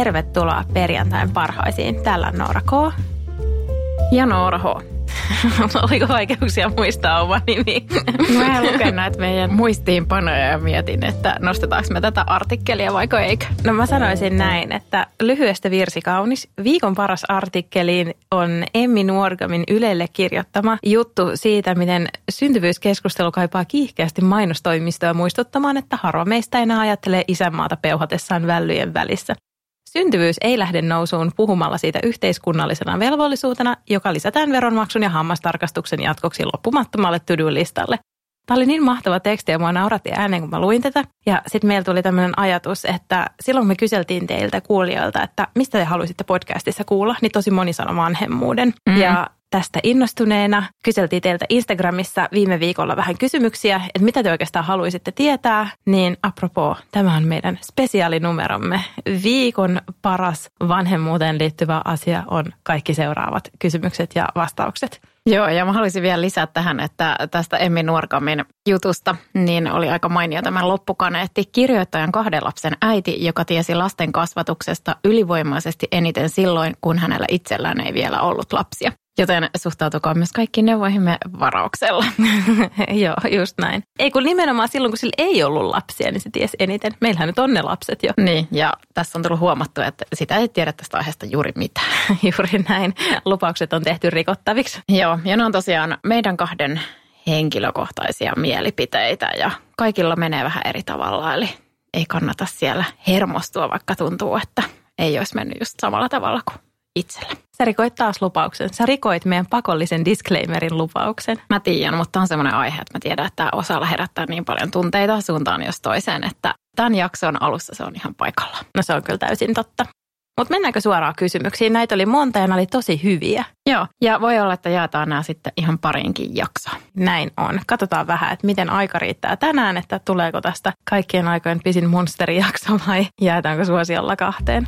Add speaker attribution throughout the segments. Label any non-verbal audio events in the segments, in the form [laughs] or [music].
Speaker 1: Tervetuloa perjantain parhaisiin. Täällä on Noora K.
Speaker 2: Ja Noora H. [laughs]
Speaker 1: Oliko vaikeuksia muistaa oma nimi? [laughs]
Speaker 2: Mä luken näitä meidän muistiinpanoja ja mietin, että nostetaanko me tätä artikkelia vaiko eikö.
Speaker 1: No mä sanoisin näin, että lyhyestä virsi kaunis. Viikon paras artikkeliin on Emmi Nuorgamin Ylelle kirjoittama juttu siitä, miten syntyvyyskeskustelu kaipaa kiihkeästi mainostoimistoa muistuttamaan, että harva meistä enää ajattelee isänmaata peuhatessaan vällyjen välissä. Syntyvyys ei lähde nousuun puhumalla siitä yhteiskunnallisena velvollisuutena, joka lisätään veronmaksun ja hammastarkastuksen jatkoksi loppumattomalle to-do-listalle. Tämä oli niin mahtava teksti ja mua nauratti ääneen, kun mä luin tätä. Ja sitten meillä tuli tämmöinen ajatus, että silloin me kyseltiin teiltä kuulijoilta, että mistä te haluaisitte podcastissa kuulla, niin tosi moni sanoi vanhemmuuden. Mm-hmm. Ja tästä innostuneena. Kyseltiin teiltä Instagramissa viime viikolla vähän kysymyksiä, että mitä te oikeastaan haluaisitte tietää. Niin apropos, tämä on meidän spesiaalinumeromme. Viikon paras vanhemmuuteen liittyvä asia on kaikki seuraavat kysymykset ja vastaukset.
Speaker 2: Joo, ja mä haluaisin vielä lisätä tähän, että tästä Emmi Nuorkamin jutusta, niin oli aika mainio tämän loppukaneetti. Kirjoittajan kahden lapsen äiti, joka tiesi lasten kasvatuksesta ylivoimaisesti eniten silloin, kun hänellä itsellään ei vielä ollut lapsia. Joten suhtautukaa myös kaikkiin neuvoihimme varauksella. [laughs]
Speaker 1: Joo, just näin. Ei kun nimenomaan silloin, kun sillä ei ollut lapsia, niin se tiesi eniten. Meillähän nyt on ne lapset jo.
Speaker 2: Niin, ja tässä on tullut huomattu, että sitä ei tiedä tästä aiheesta juuri mitään. [laughs]
Speaker 1: juuri näin. Lupaukset on tehty rikottaviksi.
Speaker 2: Joo, ja ne on tosiaan meidän kahden henkilökohtaisia mielipiteitä ja kaikilla menee vähän eri tavalla. Eli ei kannata siellä hermostua, vaikka tuntuu, että ei olisi mennyt just samalla tavalla kuin itsellä.
Speaker 1: Sä rikoit taas lupauksen. Sä rikoit meidän pakollisen disclaimerin lupauksen.
Speaker 2: Mä tiedän, mutta on semmoinen aihe, että mä tiedän, että osalla herättää niin paljon tunteita suuntaan jos toiseen, että tämän jakson alussa se on ihan paikalla.
Speaker 1: No se on kyllä täysin totta. Mutta mennäänkö suoraan kysymyksiin? Näitä oli monta ja oli tosi hyviä.
Speaker 2: Joo, ja voi olla, että jaetaan nämä sitten ihan parinkin jaksoa.
Speaker 1: Näin on. Katsotaan vähän, että miten aika riittää tänään, että tuleeko tästä kaikkien aikojen pisin monsterijakso vai jaetaanko suosiolla kahteen.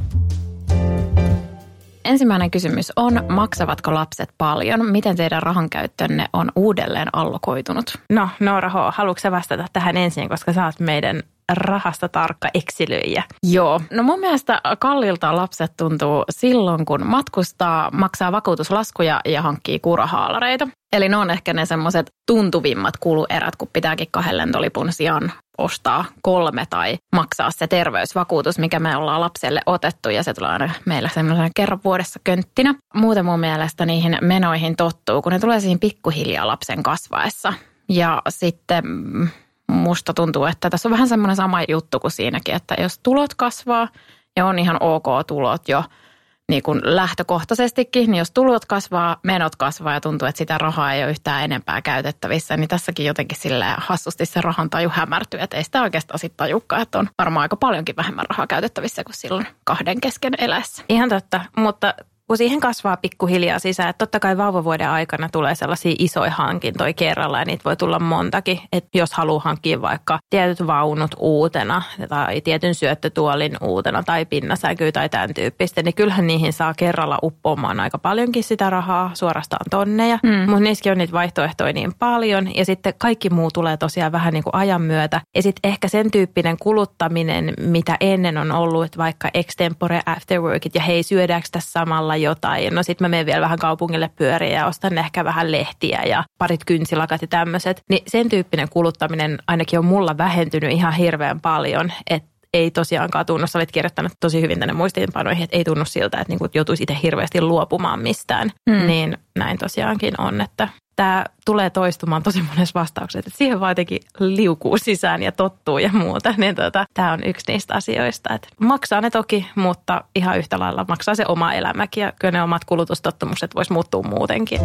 Speaker 2: Ensimmäinen kysymys on, maksavatko lapset paljon? Miten teidän rahankäyttönne on uudelleen allokoitunut?
Speaker 1: No, Noora H., haluatko vastata tähän ensin, koska sä oot meidän rahasta tarkka eksilöijä.
Speaker 2: Joo. No mun mielestä kallilta lapset tuntuu silloin, kun matkustaa, maksaa vakuutuslaskuja ja hankkii kurahaalareita. Eli ne on ehkä ne semmoiset tuntuvimmat kuluerät, kun pitääkin kahden lentolipun sijaan ostaa kolme tai maksaa se terveysvakuutus, mikä me ollaan lapselle otettu ja se tulee meillä semmoisena kerran vuodessa könttinä. Muuten mun mielestä niihin menoihin tottuu, kun ne tulee siihen pikkuhiljaa lapsen kasvaessa. Ja sitten musta tuntuu, että tässä on vähän semmoinen sama juttu kuin siinäkin, että jos tulot kasvaa ja on ihan ok tulot jo niin kuin lähtökohtaisestikin, niin jos tulot kasvaa, menot kasvaa ja tuntuu, että sitä rahaa ei ole yhtään enempää käytettävissä, niin tässäkin jotenkin sille hassusti se rahan taju hämärtyy, että ei sitä oikeastaan sitten tajukaan, että on varmaan aika paljonkin vähemmän rahaa käytettävissä kuin silloin kahden kesken eläessä.
Speaker 1: Ihan totta, mutta kun siihen kasvaa pikkuhiljaa sisään, että totta kai vauvavuoden aikana tulee sellaisia isoja hankintoja kerralla ja niitä voi tulla montakin. Että jos haluaa hankkia vaikka tietyt vaunut uutena tai tietyn syöttötuolin uutena tai pinnasänky tai tämän tyyppistä, niin kyllähän niihin saa kerralla uppoamaan aika paljonkin sitä rahaa, suorastaan tonneja. Mm. Mutta niissäkin on niitä vaihtoehtoja niin paljon ja sitten kaikki muu tulee tosiaan vähän niin kuin ajan myötä. Ja sitten ehkä sen tyyppinen kuluttaminen, mitä ennen on ollut, että vaikka extempore afterworkit ja hei syödäänkö tässä samalla jotain. No sitten mä menen vielä vähän kaupungille pyöriä ja ostan ehkä vähän lehtiä ja parit kynsilakat ja tämmöiset. Niin sen tyyppinen kuluttaminen ainakin on mulla vähentynyt ihan hirveän paljon, että ei tosiaankaan tunnu, sä olet kirjoittanut tosi hyvin tänne muistiinpanoihin, että ei tunnu siltä, että niinku joutuisi itse hirveästi luopumaan mistään. Hmm. Niin näin tosiaankin on, että tämä tulee toistumaan tosi monessa vastauksessa, että siihen vaan jotenkin liukuu sisään ja tottuu ja muuta. [laughs] Niin tota, tämä on yksi niistä asioista, että maksaa ne toki, mutta ihan yhtä lailla maksaa se oma elämäkin ja kyllä ne omat kulutustottumukset vois muuttua muutenkin.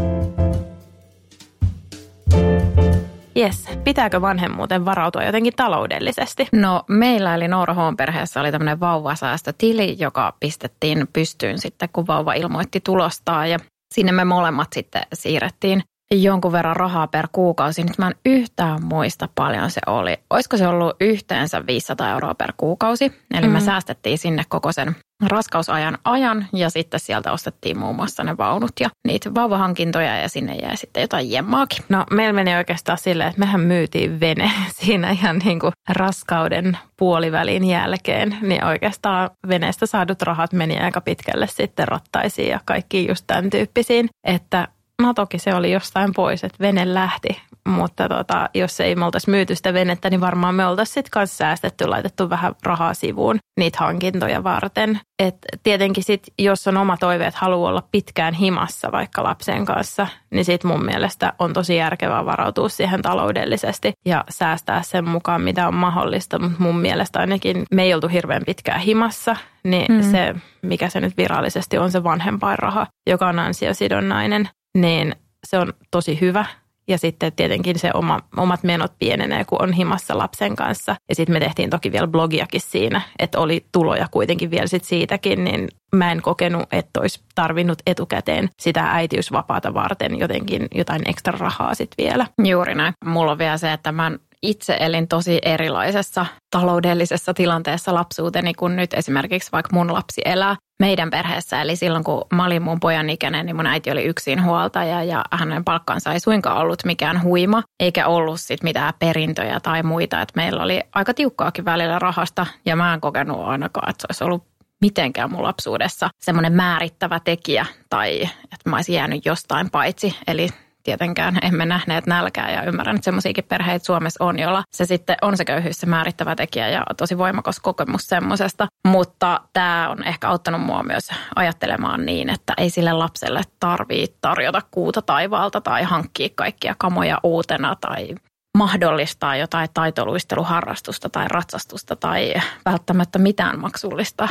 Speaker 1: Jes, pitääkö vanhemmuuteen varautua jotenkin taloudellisesti?
Speaker 2: No meillä eli Noora Hoon perheessä oli tämmöinen vauvasäästötili, joka pistettiin pystyyn sitten, kun vauva ilmoitti tulostaan ja sinne me molemmat sitten siirrettiin jonkun verran rahaa per kuukausi. Nyt mä en yhtään muista paljon se oli. Olisiko se ollut yhteensä 500 euroa per kuukausi? Eli mm. me säästettiin sinne koko sen raskausajan ajan ja sitten sieltä ostettiin muun muassa ne vaunut ja niitä vauvahankintoja ja sinne jäi sitten jotain jemmaakin.
Speaker 1: No meillä meni oikeastaan silleen, että mehän myytiin vene [laughs] siinä ihan niin kuin raskauden puolivälin jälkeen, niin oikeastaan veneestä saadut rahat meni aika pitkälle sitten rattaisiin ja kaikkiin just tämän tyyppisiin, että No toki se oli jostain pois, että vene lähti, mutta tota, jos ei me oltaisi myyty sitä venettä, niin varmaan me oltaisiin sitten kanssa säästetty, laitettu vähän rahaa sivuun niitä hankintoja varten. Et tietenkin sit, jos on oma toive, että haluaa olla pitkään himassa vaikka lapsen kanssa, niin sit mun mielestä on tosi järkevää varautua siihen taloudellisesti ja säästää sen mukaan, mitä on mahdollista. Mutta mun mielestä ainakin me ei oltu hirveän pitkään himassa, niin mm. se, mikä se nyt virallisesti on, se vanhempainraha, joka on ansiosidonnainen, niin se on tosi hyvä. Ja sitten tietenkin se oma, omat menot pienenee, kun on himassa lapsen kanssa. Ja sitten me tehtiin toki vielä blogiakin siinä, että oli tuloja kuitenkin vielä sit siitäkin, niin mä en kokenut, että olisi tarvinnut etukäteen sitä äitiysvapaata varten jotenkin jotain ekstra rahaa sitten vielä.
Speaker 2: Juuri näin. Mulla on vielä se, että mä itse elin tosi erilaisessa taloudellisessa tilanteessa lapsuuteni kuin nyt esimerkiksi vaikka mun lapsi elää meidän perheessä. Eli silloin kun mä olin mun pojan ikäinen, niin mun äiti oli yksin huoltaja ja hänen palkkansa ei suinkaan ollut mikään huima, eikä ollut sit mitään perintöjä tai muita. Et meillä oli aika tiukkaakin välillä rahasta ja mä en kokenut ainakaan, että se olisi ollut mitenkään mun lapsuudessa semmoinen määrittävä tekijä tai että mä olisin jäänyt jostain paitsi. Eli tietenkään [laughs] emme nähneet nälkää ja ymmärrän, että semmoisiakin perheitä Suomessa on, jolla se sitten on se köyhyys se määrittävä tekijä ja tosi voimakas kokemus semmoisesta. Mutta tämä on ehkä auttanut mua myös ajattelemaan niin, että ei sille lapselle tarvitse tarjota kuuta taivaalta tai hankkia kaikkia kamoja uutena tai mahdollistaa jotain taitoluisteluharrastusta tai ratsastusta tai välttämättä mitään maksullista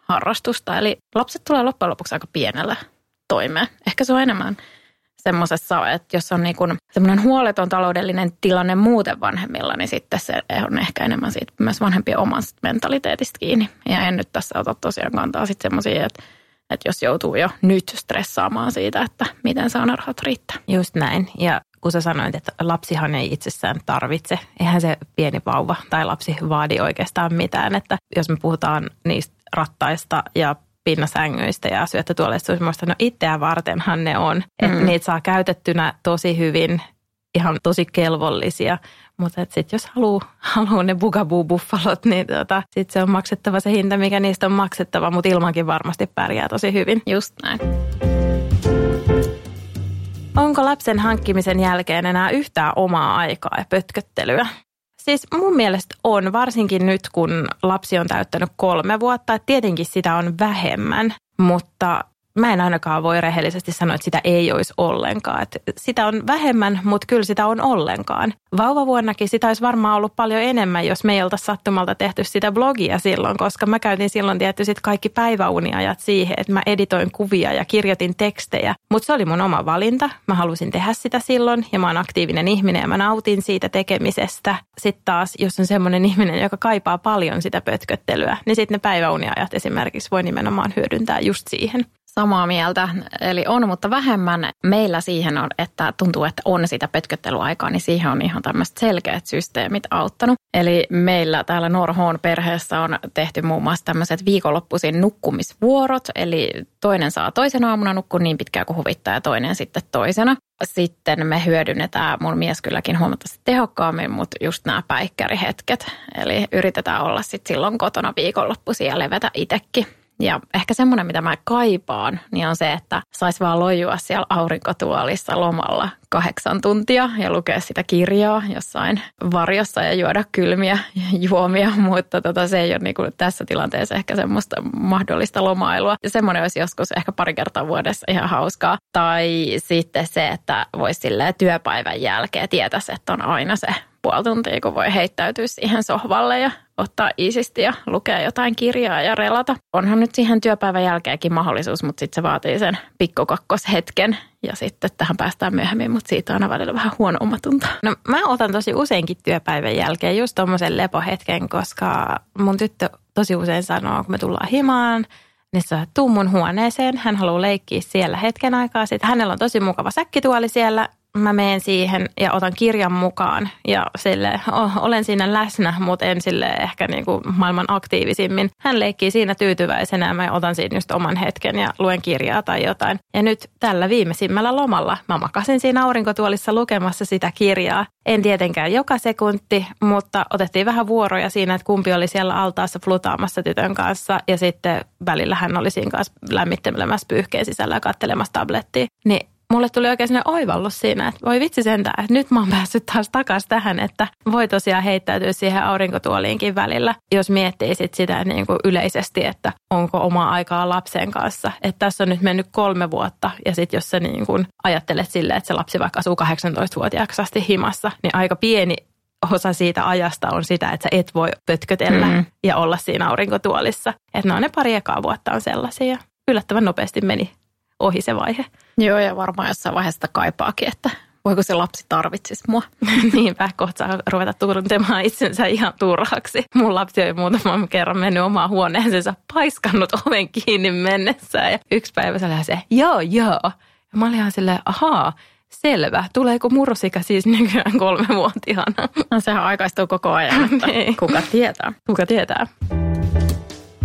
Speaker 2: harrastusta. Eli lapset tulee loppujen lopuksi aika pienellä toimeen. Ehkä se on enemmän semmoisessa, että jos on niin semmoinen huoleton taloudellinen tilanne muuten vanhemmilla, niin sitten se on ehkä enemmän siitä myös vanhempien omasta mentaliteetistä kiinni. Ja en nyt tässä ota tosiaan kantaa sitten semmoisia, että että jos joutuu jo nyt stressaamaan siitä, että miten saa rahat riittää.
Speaker 1: Just näin. Ja kun sä sanoit, että lapsihan ei itsessään tarvitse, eihän se pieni vauva tai lapsi vaadi oikeastaan mitään. Että jos me puhutaan niistä rattaista ja pinnasängyistä ja syöttötuoleista semmoista, no itseä vartenhan ne on. Mm. Että niitä saa käytettynä tosi hyvin, ihan tosi kelvollisia. Mutta sitten jos haluaa haluu ne bugaboo-buffalot, niin tota, sitten se on maksettava se hinta, mikä niistä on maksettava, mutta ilmankin varmasti pärjää tosi hyvin.
Speaker 2: Just näin.
Speaker 1: Onko lapsen hankkimisen jälkeen enää yhtään omaa aikaa ja pötköttelyä? Siis mun mielestä on, varsinkin nyt kun lapsi on täyttänyt kolme vuotta. Tietenkin sitä on vähemmän, mutta mä en ainakaan voi rehellisesti sanoa, että sitä ei olisi ollenkaan. Että sitä on vähemmän, mutta kyllä sitä on ollenkaan. Vauvavuonnakin sitä olisi varmaan ollut paljon enemmän, jos me ei oltaisi sattumalta tehty sitä blogia silloin, koska mä käytin silloin tietysti kaikki päiväuniajat siihen, että mä editoin kuvia ja kirjoitin tekstejä. Mutta se oli mun oma valinta. Mä halusin tehdä sitä silloin ja mä oon aktiivinen ihminen ja mä nautin siitä tekemisestä. Sitten taas, jos on semmoinen ihminen, joka kaipaa paljon sitä pötköttelyä, niin sitten ne päiväuniajat esimerkiksi voi nimenomaan hyödyntää just siihen.
Speaker 2: Samaa mieltä, eli on, mutta vähemmän meillä siihen on, että tuntuu, että on sitä pötköttelyaikaa, niin siihen on ihan tämmöiset selkeät systeemit auttanut. Eli meillä täällä Norhoon perheessä on tehty muun muassa tämmöiset viikonloppuisin nukkumisvuorot, eli toinen saa toisen aamuna nukkua niin pitkään kuin huvittaa ja toinen sitten toisena. Sitten me hyödynnetään mun mies kylläkin huomattavasti tehokkaammin, mutta just nämä päikkärihetket. Eli yritetään olla sitten silloin kotona viikonloppuisin ja levätä itsekin. Ja ehkä semmoinen, mitä mä kaipaan, niin on se, että sais vaan lojua siellä aurinkotuolissa lomalla kahdeksan tuntia ja lukea sitä kirjaa jossain varjossa ja juoda kylmiä juomia, [laughs] mutta tota, se ei ole niin kuin tässä tilanteessa ehkä semmoista mahdollista lomailua. Ja semmoinen olisi joskus ehkä pari kertaa vuodessa ihan hauskaa. Tai sitten se, että voisi työpäivän jälkeen tietäisi, että on aina se puoli tuntia, kun voi heittäytyä siihen sohvalle ja ottaa isisti ja lukea jotain kirjaa ja relata. Onhan nyt siihen työpäivän jälkeenkin mahdollisuus, mutta sitten se vaatii sen pikkukakkoshetken ja sitten tähän päästään myöhemmin, mutta siitä on aina välillä vähän huono omatunto.
Speaker 1: No mä otan tosi useinkin työpäivän jälkeen just tommosen lepohetken, koska mun tyttö tosi usein sanoo, kun me tullaan himaan, niin sä tuu mun huoneeseen. Hän haluaa leikkiä siellä hetken aikaa. Sitten hänellä on tosi mukava säkkituoli siellä mä menen siihen ja otan kirjan mukaan ja sille olen siinä läsnä, mutta en sille ehkä niin kuin maailman aktiivisimmin. Hän leikkii siinä tyytyväisenä ja mä otan siinä just oman hetken ja luen kirjaa tai jotain. Ja nyt tällä viimeisimmällä lomalla mä makasin siinä aurinkotuolissa lukemassa sitä kirjaa. En tietenkään joka sekunti, mutta otettiin vähän vuoroja siinä, että kumpi oli siellä altaassa flutaamassa tytön kanssa ja sitten välillä hän oli siinä kanssa lämmittelemässä pyyhkeen sisällä ja kattelemassa tablettia. Niin mulle tuli oikein sinne oivallus siinä, että voi vitsi sentään, että nyt mä oon päässyt taas takaisin tähän, että voi tosiaan heittäytyä siihen aurinkotuoliinkin välillä, jos miettii sit sitä niin kuin yleisesti, että onko omaa aikaa lapsen kanssa. Että tässä on nyt mennyt kolme vuotta ja sitten jos sä niin kuin ajattelet silleen, että se lapsi vaikka asuu 18-vuotiaaksi asti himassa, niin aika pieni osa siitä ajasta on sitä, että sä et voi pötkötellä mm. ja olla siinä aurinkotuolissa. Että no ne pari ekaa vuotta on sellaisia. Yllättävän nopeasti meni ohi se vaihe.
Speaker 2: Joo, ja varmaan jossain vaiheessa kaipaakin, että voiko se lapsi tarvitsisi mua. [laughs]
Speaker 1: Niinpä, kohta saa ruveta tuntemaan itsensä ihan turhaksi. Mun lapsi on jo muutaman kerran mennyt omaan huoneeseensa, paiskannut oven kiinni mennessään. Ja yksi päivä se oli se, joo, joo. Ja mä olin ihan silleen, ahaa, selvä. Tuleeko murrosikä siis nykyään kolmevuotiaana?
Speaker 2: No sehän aikaistuu koko ajan, että [laughs] niin. kuka tietää.
Speaker 1: Kuka tietää.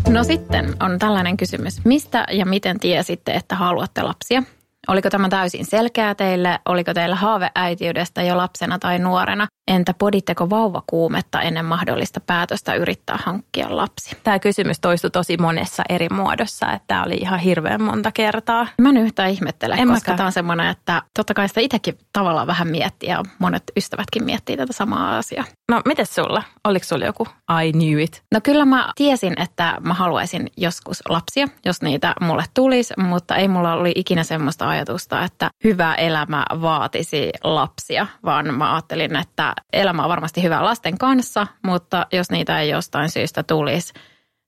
Speaker 2: No sitten on tällainen kysymys. Mistä ja miten tiesitte, että haluatte lapsia? Oliko tämä täysin selkeä teille? Oliko teillä haave äitiydestä jo lapsena tai nuorena? Entä poditteko vauvakuumetta ennen mahdollista päätöstä yrittää hankkia lapsi?
Speaker 1: Tämä kysymys toistui tosi monessa eri muodossa, että tämä oli ihan hirveän monta kertaa.
Speaker 2: Mä en yhtään ihmettele, en koska tämä on semmoinen, että totta kai sitä itsekin tavallaan vähän miettii ja monet ystävätkin miettii tätä samaa asiaa.
Speaker 1: No, miten sulla? Oliko sulla joku I knew it?
Speaker 2: No kyllä mä tiesin, että mä haluaisin joskus lapsia, jos niitä mulle tulisi, mutta ei mulla oli ikinä semmoista ajatusta, että hyvä elämä vaatisi lapsia, vaan mä ajattelin, että elämä on varmasti hyvä lasten kanssa, mutta jos niitä ei jostain syystä tulisi,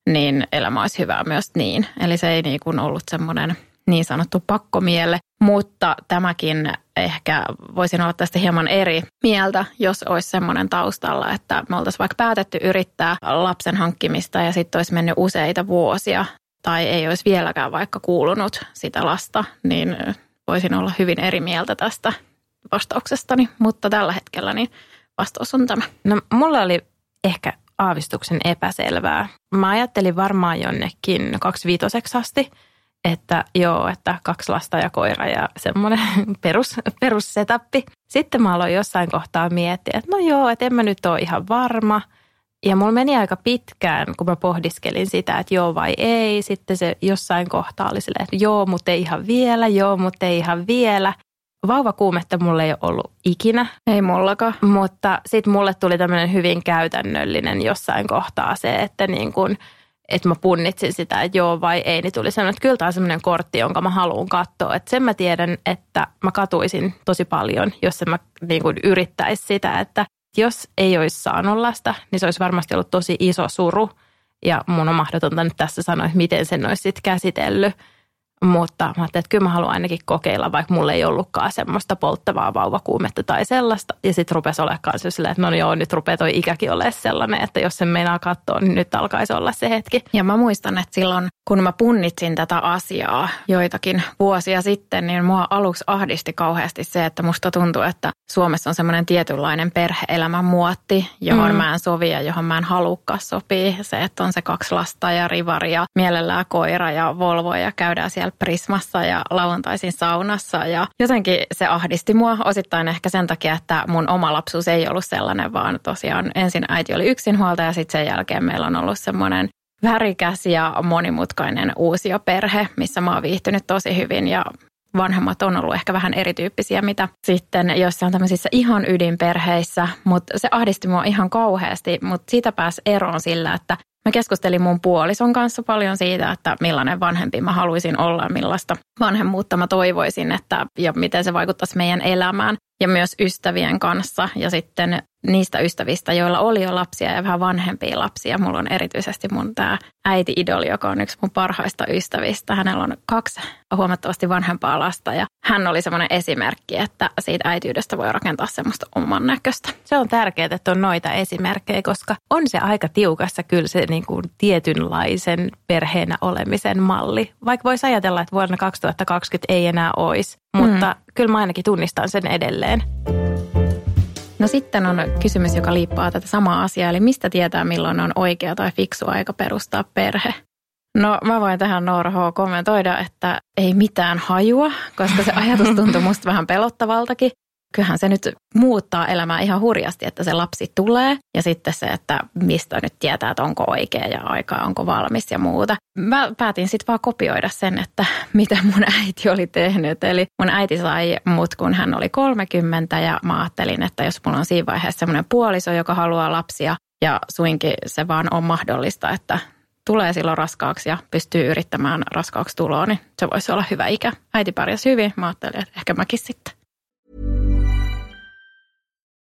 Speaker 2: niin elämä olisi hyvä myös niin. Eli se ei niin kuin ollut semmoinen niin sanottu pakkomielle, mutta tämäkin ehkä voisin olla tästä hieman eri mieltä, jos olisi semmoinen taustalla, että me oltaisiin vaikka päätetty yrittää lapsen hankkimista ja sitten olisi mennyt useita vuosia tai ei olisi vieläkään vaikka kuulunut sitä lasta, niin voisin olla hyvin eri mieltä tästä vastauksestani, mutta tällä hetkellä niin vastaus on tämä.
Speaker 1: No mulla oli ehkä aavistuksen epäselvää. Mä ajattelin varmaan jonnekin kaksiviitoseksi asti, että joo, että kaksi lasta ja koira ja semmoinen [laughs] perus, perussetappi. Sitten mä aloin jossain kohtaa miettiä, että no joo, että en mä nyt ole ihan varma. Ja mulla meni aika pitkään, kun mä pohdiskelin sitä, että joo vai ei. Sitten se jossain kohtaa oli silleen, että joo, mutta ei ihan vielä, joo, mutta ei ihan vielä vauvakuumetta mulle ei ole ollut ikinä.
Speaker 2: Ei mullakaan.
Speaker 1: Mutta sitten mulle tuli tämmöinen hyvin käytännöllinen jossain kohtaa se, että niin kun, että mä punnitsin sitä, että joo vai ei, niin tuli semmoinen, että kyllä tämä on semmoinen kortti, jonka mä haluan katsoa. Että sen mä tiedän, että mä katuisin tosi paljon, jos mä niin kuin yrittäisi sitä, että jos ei olisi saanut lasta, niin se olisi varmasti ollut tosi iso suru. Ja mun on mahdotonta nyt tässä sanoa, että miten sen olisi sitten käsitellyt. Mutta mä ajattelin, että kyllä mä haluan ainakin kokeilla, vaikka mulla ei ollutkaan semmoista polttavaa vauvakuumetta tai sellaista. Ja sitten rupesi olemaan kanssa silleen, että no joo, nyt rupeaa toi ikäkin olemaan sellainen, että jos sen meinaa katsoa, niin nyt alkaisi olla se hetki.
Speaker 2: Ja mä muistan, että silloin kun mä punnitsin tätä asiaa joitakin vuosia sitten, niin mua aluksi ahdisti kauheasti se, että musta tuntuu, että Suomessa on semmoinen tietynlainen perhe-elämän muotti, johon mm. mä en sovi ja johon mä en halukkaan sopii. Se, että on se kaksi lasta ja rivari ja mielellään koira ja Volvo ja käydään siellä Prismassa ja lauantaisin saunassa. Ja jotenkin se ahdisti mua osittain ehkä sen takia, että mun oma lapsuus ei ollut sellainen, vaan tosiaan ensin äiti oli yksinhuoltaja ja sitten sen jälkeen meillä on ollut semmoinen värikäs ja monimutkainen perhe, missä mä oon viihtynyt tosi hyvin ja vanhemmat on ollut ehkä vähän erityyppisiä, mitä sitten jossain tämmöisissä ihan ydinperheissä, mutta se ahdisti mua ihan kauheasti, mutta siitä pääsi eroon sillä, että Mä keskustelin mun puolison kanssa paljon siitä, että millainen vanhempi mä haluaisin olla, millaista vanhemmuutta mä toivoisin, että ja miten se vaikuttaisi meidän elämään ja myös ystävien kanssa ja sitten niistä ystävistä, joilla oli jo lapsia ja vähän vanhempia lapsia. Mulla on erityisesti mun tämä äiti-idoli, joka on yksi mun parhaista ystävistä. Hänellä on kaksi huomattavasti vanhempaa lasta ja hän oli semmoinen esimerkki, että siitä äitiydestä voi rakentaa semmoista oman näköistä.
Speaker 1: Se on tärkeää, että on noita esimerkkejä, koska on se aika tiukassa kyllä se niin kuin tietynlaisen perheenä olemisen malli. Vaikka voisi ajatella, että vuonna 2020 ei enää olisi, mutta mm. kyllä mä ainakin tunnistan sen edelleen.
Speaker 2: No sitten on kysymys, joka liippaa tätä samaa asiaa, eli mistä tietää milloin on oikea tai fiksu aika perustaa perhe? No mä voin tähän Noora H. kommentoida, että ei mitään hajua, koska se ajatus [laughs] tuntuu musta vähän pelottavaltakin kyllähän se nyt muuttaa elämää ihan hurjasti, että se lapsi tulee ja sitten se, että mistä nyt tietää, että onko oikea ja aika, onko valmis ja muuta. Mä päätin sitten vaan kopioida sen, että [laughs] mitä mun äiti oli tehnyt. Eli mun äiti sai mut, kun hän oli 30 ja mä ajattelin, että jos mulla on siinä vaiheessa semmoinen puoliso, joka haluaa lapsia ja suinkin se vaan on mahdollista, että tulee silloin raskaaksi ja pystyy yrittämään raskaaksi tuloa, niin se voisi olla hyvä ikä. Äiti pärjäsi hyvin, mä ajattelin, että ehkä mäkin sitten.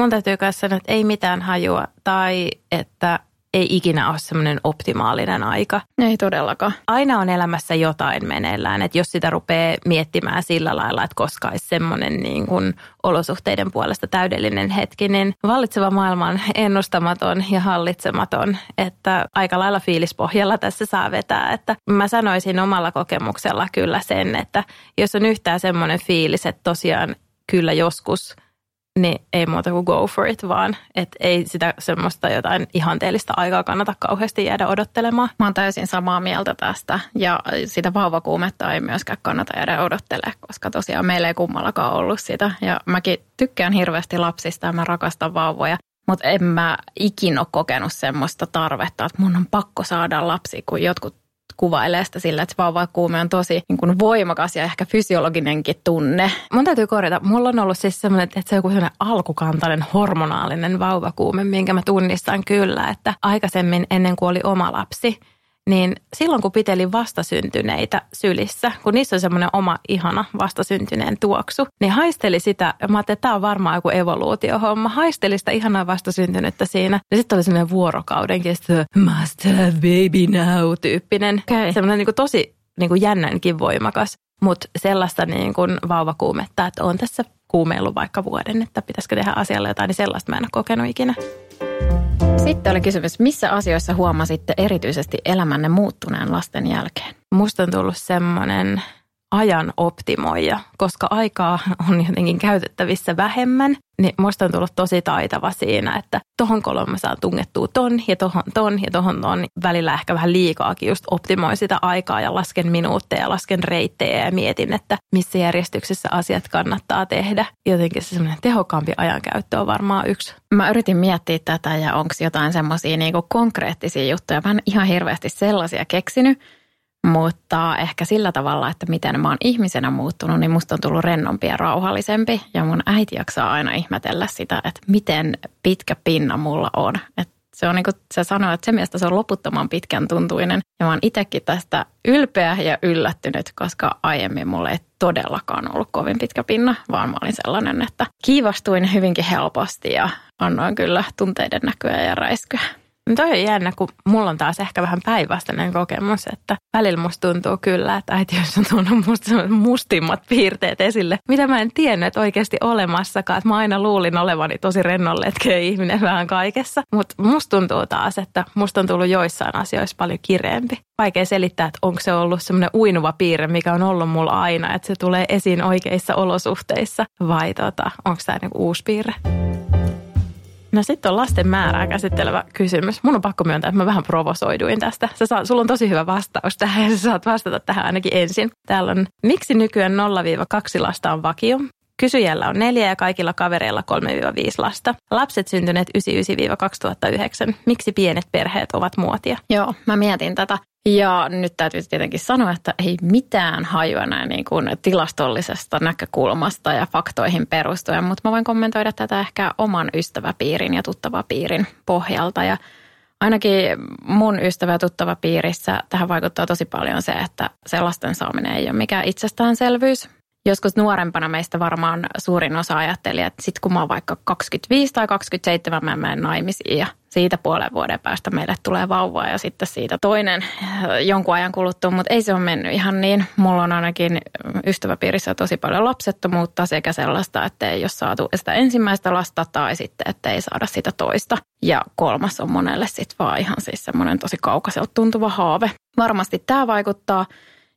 Speaker 1: Mun täytyy sanoa, että ei mitään hajua tai että ei ikinä ole semmoinen optimaalinen aika.
Speaker 2: Ei todellakaan.
Speaker 1: Aina on elämässä jotain meneillään, että jos sitä rupeaa miettimään sillä lailla, että koska olisi semmoinen niin kuin olosuhteiden puolesta täydellinen hetki, niin vallitseva maailma on ennustamaton ja hallitsematon, että aika lailla fiilispohjalla tässä saa vetää, että mä sanoisin omalla kokemuksella kyllä sen, että jos on yhtään semmoinen fiilis, että tosiaan kyllä joskus – niin ei muuta kuin go for it vaan. Että ei sitä semmoista jotain ihanteellista aikaa kannata kauheasti jäädä odottelemaan.
Speaker 2: Mä oon täysin samaa mieltä tästä ja sitä vauvakuumetta ei myöskään kannata jäädä odottelemaan, koska tosiaan meillä ei kummallakaan ollut sitä. Ja mäkin tykkään hirveästi lapsista ja mä rakastan vauvoja. Mutta en mä ikinä ole kokenut semmoista tarvetta, että mun on pakko saada lapsi, kun jotkut kuvailee sitä sillä, että vauvakuume on tosi niin kuin voimakas ja ehkä fysiologinenkin tunne.
Speaker 1: Mun täytyy korjata. Mulla on ollut siis semmoinen, että se on joku semmoinen alkukantainen hormonaalinen vauvakuume, minkä mä tunnistan kyllä, että aikaisemmin ennen kuin oli oma lapsi – niin silloin kun pitelin vastasyntyneitä sylissä, kun niissä on semmoinen oma ihana vastasyntyneen tuoksu, niin haisteli sitä, ja mä ajattelin, että tämä on varmaan joku evoluutiohomma, haisteli sitä ihanaa vastasyntynyttä siinä. Ja sitten oli semmoinen vuorokauden kestä, must have baby now tyyppinen, okay. semmoinen niin kuin tosi niin kuin jännänkin voimakas, mutta sellaista niin kuin vauvakuumetta, että on tässä kuumeillut vaikka vuoden, että pitäisikö tehdä asialle jotain, niin sellaista mä en ole kokenut ikinä.
Speaker 2: Sitten oli kysymys, missä asioissa huomasitte erityisesti elämänne muuttuneen lasten jälkeen?
Speaker 1: Musta on tullut semmoinen ajan optimoija, koska aikaa on jotenkin käytettävissä vähemmän, niin musta on tullut tosi taitava siinä, että tohon kolon mä saan tungettua ton ja tohon ton ja tohon ton. Välillä ehkä vähän liikaakin just optimoin sitä aikaa ja lasken minuutteja, lasken reittejä ja mietin, että missä järjestyksessä asiat kannattaa tehdä. Jotenkin se semmoinen tehokkaampi ajankäyttö on varmaan yksi.
Speaker 2: Mä yritin miettiä tätä ja onko jotain semmoisia niinku konkreettisia juttuja. Mä en ihan hirveästi sellaisia keksinyt, mutta ehkä sillä tavalla, että miten mä oon ihmisenä muuttunut, niin musta on tullut rennompi ja rauhallisempi. Ja mun äiti jaksaa aina ihmetellä sitä, että miten pitkä pinna mulla on. Että se on niin kuin se sanoo, että se mielestä se on loputtoman pitkän tuntuinen. Ja mä oon itsekin tästä ylpeä ja yllättynyt, koska aiemmin mulle ei todellakaan ollut kovin pitkä pinna, vaan mä olin sellainen, että kiivastuin hyvinkin helposti ja annoin kyllä tunteiden näkyä ja räiskyä.
Speaker 1: No toi on jännä, kun mulla on taas ehkä vähän päinvastainen kokemus, että välillä musta tuntuu kyllä, että äiti on tuonut musta mustimmat piirteet esille, mitä mä en tiennyt, että oikeasti olemassakaan. Että mä aina luulin olevani tosi rennolletkeä ihminen vähän kaikessa. Mutta musta tuntuu taas, että musta on tullut joissain asioissa paljon kireempi. Vaikea selittää, että onko se ollut semmoinen uinuva piirre, mikä on ollut mulla aina, että se tulee esiin oikeissa olosuhteissa, vai tota, onko tämä niinku uusi piirre. No sitten on lasten määrää käsittelevä kysymys. Mun on pakko myöntää, että mä vähän provosoiduin tästä. Sä saat, sulla on tosi hyvä vastaus tähän ja sä saat vastata tähän ainakin ensin. Täällä on, miksi nykyään 0-2 lasta on vakio? Kysyjällä on neljä ja kaikilla kavereilla 3-5 lasta. Lapset syntyneet 99-2009. Miksi pienet perheet ovat muotia?
Speaker 2: Joo, mä mietin tätä. Ja nyt täytyy tietenkin sanoa, että ei mitään hajua näin niin kuin tilastollisesta näkökulmasta ja faktoihin perustuen, mutta mä voin kommentoida tätä ehkä oman ystäväpiirin ja tuttavapiirin pohjalta. Ja ainakin mun ystävä- ja tuttavapiirissä tähän vaikuttaa tosi paljon se, että se lasten saaminen ei ole mikään itsestäänselvyys joskus nuorempana meistä varmaan suurin osa ajatteli, että sitten kun mä oon vaikka 25 tai 27, mä menen naimisiin ja siitä puolen vuoden päästä meille tulee vauva ja sitten siitä toinen jonkun ajan kuluttua, mutta ei se ole mennyt ihan niin. Mulla on ainakin ystäväpiirissä tosi paljon lapsettomuutta sekä sellaista, että ei ole saatu sitä ensimmäistä lasta tai sitten, että ei saada sitä toista. Ja kolmas on monelle sitten vaan ihan siis semmoinen tosi kaukaiselta tuntuva haave. Varmasti tämä vaikuttaa.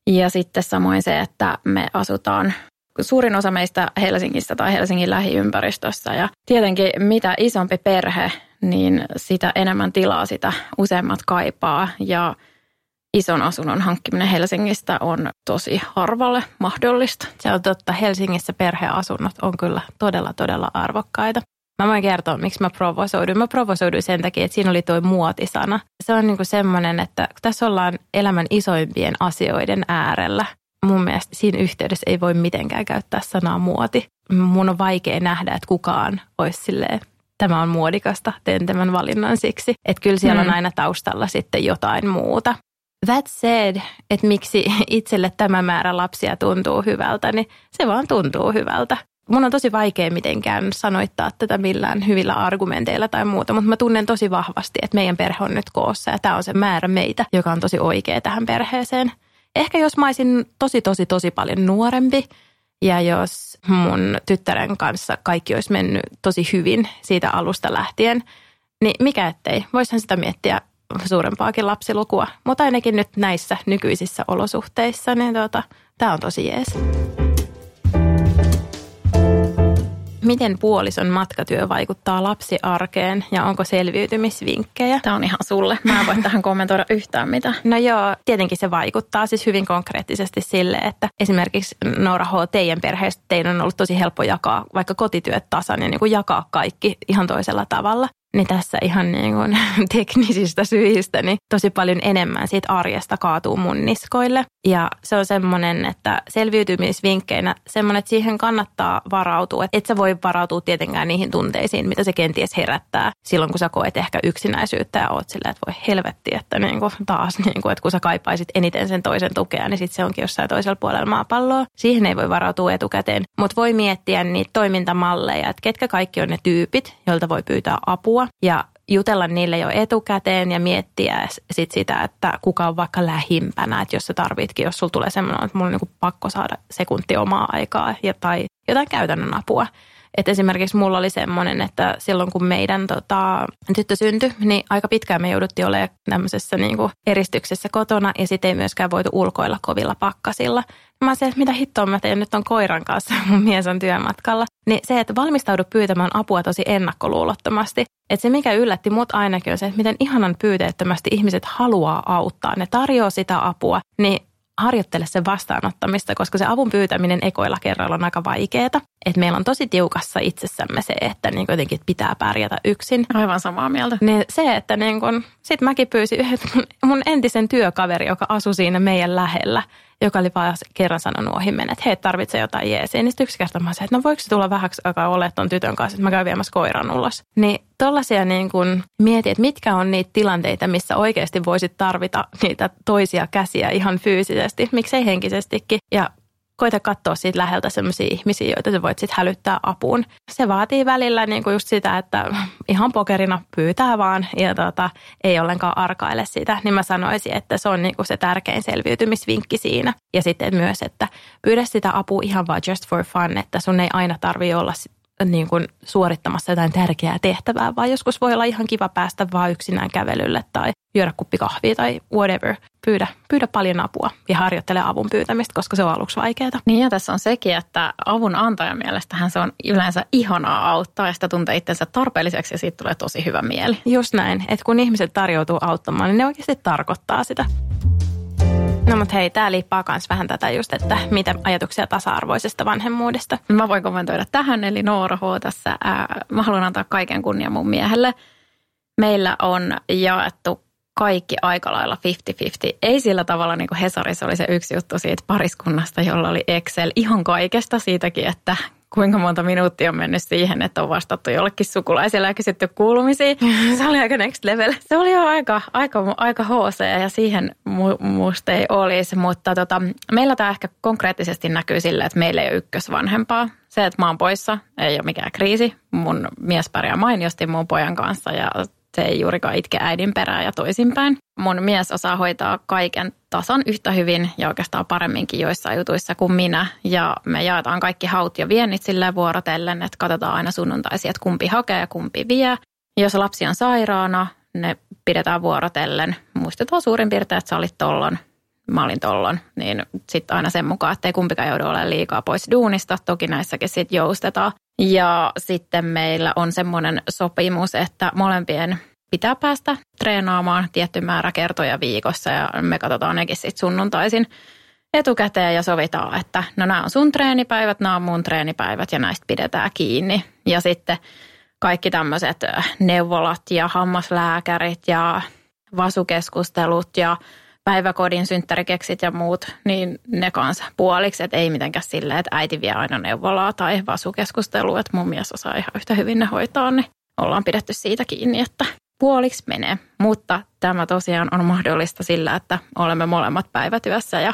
Speaker 2: Ja sitten samoin se, että me asutaan suurin osa meistä Helsingistä tai Helsingin lähiympäristössä. Ja tietenkin mitä isompi perhe, niin sitä enemmän tilaa sitä useammat kaipaa. Ja ison asunnon hankkiminen Helsingistä on tosi harvalle mahdollista.
Speaker 1: Se on totta. Helsingissä perheasunnot on kyllä todella, todella arvokkaita. Mä voin kertoa, miksi mä provosoiduin. Mä provosoiduin sen takia, että siinä oli toi muotisana. Se on niinku semmoinen, että tässä ollaan elämän isoimpien asioiden äärellä. Mun mielestä siinä yhteydessä ei voi mitenkään käyttää sanaa muoti. Mun on vaikea nähdä, että kukaan olisi silleen, tämä on muodikasta, teen tämän valinnan siksi. Että kyllä siellä on mm. aina taustalla sitten jotain muuta. That said, että miksi itselle tämä määrä lapsia tuntuu hyvältä, niin se vaan tuntuu hyvältä mun on tosi vaikea mitenkään sanoittaa tätä millään hyvillä argumenteilla tai muuta, mutta mä tunnen tosi vahvasti, että meidän perhe on nyt koossa ja tämä on se määrä meitä, joka on tosi oikea tähän perheeseen. Ehkä jos mä olisin tosi, tosi, tosi paljon nuorempi ja jos mun tyttären kanssa kaikki olisi mennyt tosi hyvin siitä alusta lähtien, niin mikä ettei, voisihan sitä miettiä suurempaakin lapsilukua. Mutta ainakin nyt näissä nykyisissä olosuhteissa, niin tota, tämä on tosi jees. Miten puolison matkatyö vaikuttaa lapsiarkeen ja onko selviytymisvinkkejä?
Speaker 2: Tämä on ihan sulle. Mä en voi [laughs] tähän kommentoida yhtään mitä.
Speaker 1: No joo, tietenkin se vaikuttaa siis hyvin konkreettisesti sille, että esimerkiksi Noora H. teidän perheestä teidän on ollut tosi helppo jakaa vaikka kotityöt tasan ja niin kuin jakaa kaikki ihan toisella tavalla niin tässä ihan niin kuin [laughs] teknisistä syistä niin tosi paljon enemmän siitä arjesta kaatuu mun niskoille. Ja se on semmoinen, että selviytymisvinkkeinä semmoinen, että siihen kannattaa varautua. Että et sä voi varautua tietenkään niihin tunteisiin, mitä se kenties herättää silloin, kun sä koet ehkä yksinäisyyttä ja oot silleen, että voi helvetti, että niin kuin taas, niin kuin, että kun sä kaipaisit eniten sen toisen tukea, niin sitten se onkin jossain toisella puolella maapalloa. Siihen ei voi varautua etukäteen, mutta voi miettiä niitä toimintamalleja, että ketkä kaikki on ne tyypit, joilta voi pyytää apua ja jutella niille jo etukäteen ja miettiä sit sitä, että kuka on vaikka lähimpänä, että jos sä tarvitkin, jos sulla tulee semmoinen, että mulla on niin pakko saada sekunti omaa aikaa ja, tai jotain käytännön apua, et esimerkiksi mulla oli semmoinen, että silloin kun meidän tota, tyttö syntyi, niin aika pitkään me jouduttiin olemaan tämmöisessä niin eristyksessä kotona ja sitten ei myöskään voitu ulkoilla kovilla pakkasilla. Mä sanoin, että mitä hittoa mä teen nyt on koiran kanssa, mun mies on työmatkalla. Niin se, että valmistaudu pyytämään apua tosi ennakkoluulottomasti. Että se, mikä yllätti mut ainakin on se, että miten ihanan pyyteettömästi ihmiset haluaa auttaa. Ne tarjoaa sitä apua, niin harjoittele sen vastaanottamista, koska se avun pyytäminen ekoilla kerralla on aika vaikeaa. Että meillä on tosi tiukassa itsessämme se, että niin jotenkin pitää pärjätä yksin.
Speaker 2: Aivan samaa mieltä.
Speaker 1: Niin se, että niin kun, sit mäkin pyysin mun, mun entisen työkaveri, joka asui siinä meidän lähellä, joka oli vaan kerran sanonut ohi mennä, että hei, tarvitsee jotain jeesiä. Niin sitten yksi kerta mä sanoin, että no voiko se tulla vähäksi aikaa ole ton tytön kanssa, että mä käyn viemässä koiran ulos. Niin tollaisia niin kun mieti, että mitkä on niitä tilanteita, missä oikeasti voisit tarvita niitä toisia käsiä ihan fyysisesti, miksei henkisestikin. Ja koita katsoa siitä läheltä sellaisia ihmisiä, joita sä voit sitten hälyttää apuun. Se vaatii välillä niin kuin just sitä, että ihan pokerina pyytää vaan ja tota, ei ollenkaan arkaile sitä. Niin mä sanoisin, että se on niin kuin se tärkein selviytymisvinkki siinä. Ja sitten myös, että pyydä sitä apua ihan vaan just for fun, että sun ei aina tarvi olla niin kuin suorittamassa jotain tärkeää tehtävää, vaan joskus voi olla ihan kiva päästä vaan yksinään kävelylle tai juoda kuppi kahvia tai whatever. Pyydä, pyydä paljon apua ja harjoittele avun pyytämistä, koska se on aluksi vaikeaa.
Speaker 2: Niin ja tässä on sekin, että avun antajan mielestähän se on yleensä ihanaa auttaa ja sitä tuntee itsensä tarpeelliseksi ja siitä tulee tosi hyvä mieli.
Speaker 1: Just näin, että kun ihmiset tarjoutuu auttamaan, niin ne oikeasti tarkoittaa sitä. No mutta hei, tämä liippaa myös vähän tätä just, että mitä ajatuksia tasa-arvoisesta vanhemmuudesta.
Speaker 2: Mä voin kommentoida tähän, eli Noora H. tässä. Ää, mä haluan antaa kaiken kunnia mun miehelle. Meillä on jaettu kaikki aika lailla 50-50. Ei sillä tavalla niin kuin Hesarissa oli se yksi juttu siitä pariskunnasta, jolla oli Excel ihan kaikesta siitäkin, että kuinka monta minuuttia on mennyt siihen, että on vastattu jollekin sukulaiselle ja kysytty kuulumisia. [laughs]
Speaker 1: Se oli aika next level.
Speaker 2: Se oli jo aika, aika, aika HC ja siihen mu- musta ei olisi, mutta tota, meillä tämä ehkä konkreettisesti näkyy sillä, että meillä ei ole ykkösvanhempaa. Se, että mä oon poissa, ei ole mikään kriisi. Mun mies pärjää mainiosti mun pojan kanssa ja se ei juurikaan itke äidin perää ja toisinpäin. Mun mies osaa hoitaa kaiken tasan yhtä hyvin ja oikeastaan paremminkin joissain jutuissa kuin minä. Ja me jaetaan kaikki haut ja viennit sille vuorotellen, että katsotaan aina sunnuntaisin, että kumpi hakee ja kumpi vie. Jos lapsi on sairaana, ne pidetään vuorotellen. Muistetaan suurin piirtein, että sä olit tollon, mä olin tollon. Niin sitten aina sen mukaan, että ei kumpikaan joudu olemaan liikaa pois duunista. Toki näissäkin sitten joustetaan. Ja sitten meillä on semmoinen sopimus, että molempien pitää päästä treenaamaan tietty määrä kertoja viikossa ja me katsotaan nekin sitten sunnuntaisin etukäteen ja sovitaan, että no nämä on sun treenipäivät, nämä on mun treenipäivät ja näistä pidetään kiinni. Ja sitten kaikki tämmöiset neuvolat ja hammaslääkärit ja vasukeskustelut ja päiväkodin synttärikeksit ja muut, niin ne kanssa puoliksi, että ei mitenkään silleen, että äiti vie aina neuvolaa tai vasukeskustelua, että mun mies osaa ihan yhtä hyvin ne hoitaa, niin ollaan pidetty siitä kiinni, että puoliksi menee. Mutta tämä tosiaan on mahdollista sillä, että olemme molemmat päivätyössä ja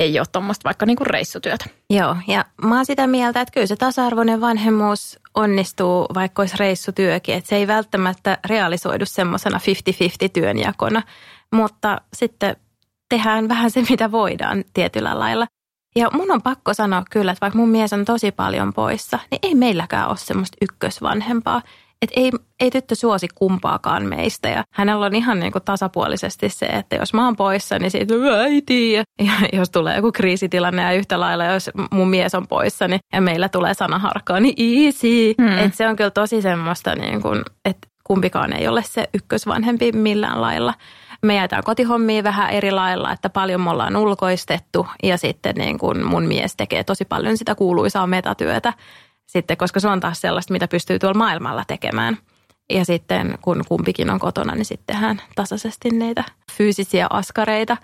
Speaker 2: ei ole tuommoista vaikka niinku reissutyötä.
Speaker 1: Joo, ja mä oon sitä mieltä, että kyllä se tasa-arvoinen vanhemmuus onnistuu, vaikka olisi reissutyökin. Että se ei välttämättä realisoidu semmoisena 50-50 työnjakona, mutta sitten tehdään vähän se, mitä voidaan tietyllä lailla. Ja mun on pakko sanoa kyllä, että vaikka mun mies on tosi paljon poissa, niin ei meilläkään ole semmoista ykkösvanhempaa. Että ei, ei tyttö suosi kumpaakaan meistä ja hänellä on ihan niin kuin tasapuolisesti se, että jos mä oon poissa, niin siitä äiti. Ja jos tulee joku kriisitilanne ja yhtä lailla, jos mun mies on poissa niin, ja meillä tulee sanaharkkaa, niin easy. Hmm. Että se on kyllä tosi semmoista, niin kuin, että kumpikaan ei ole se ykkösvanhempi millään lailla me jätään kotihommia vähän eri lailla, että paljon me ollaan ulkoistettu ja sitten niin kuin mun mies tekee tosi paljon sitä kuuluisaa metatyötä sitten, koska se on taas sellaista, mitä pystyy tuolla maailmalla tekemään. Ja sitten kun kumpikin on kotona, niin sitten tehdään tasaisesti niitä fyysisiä askareita.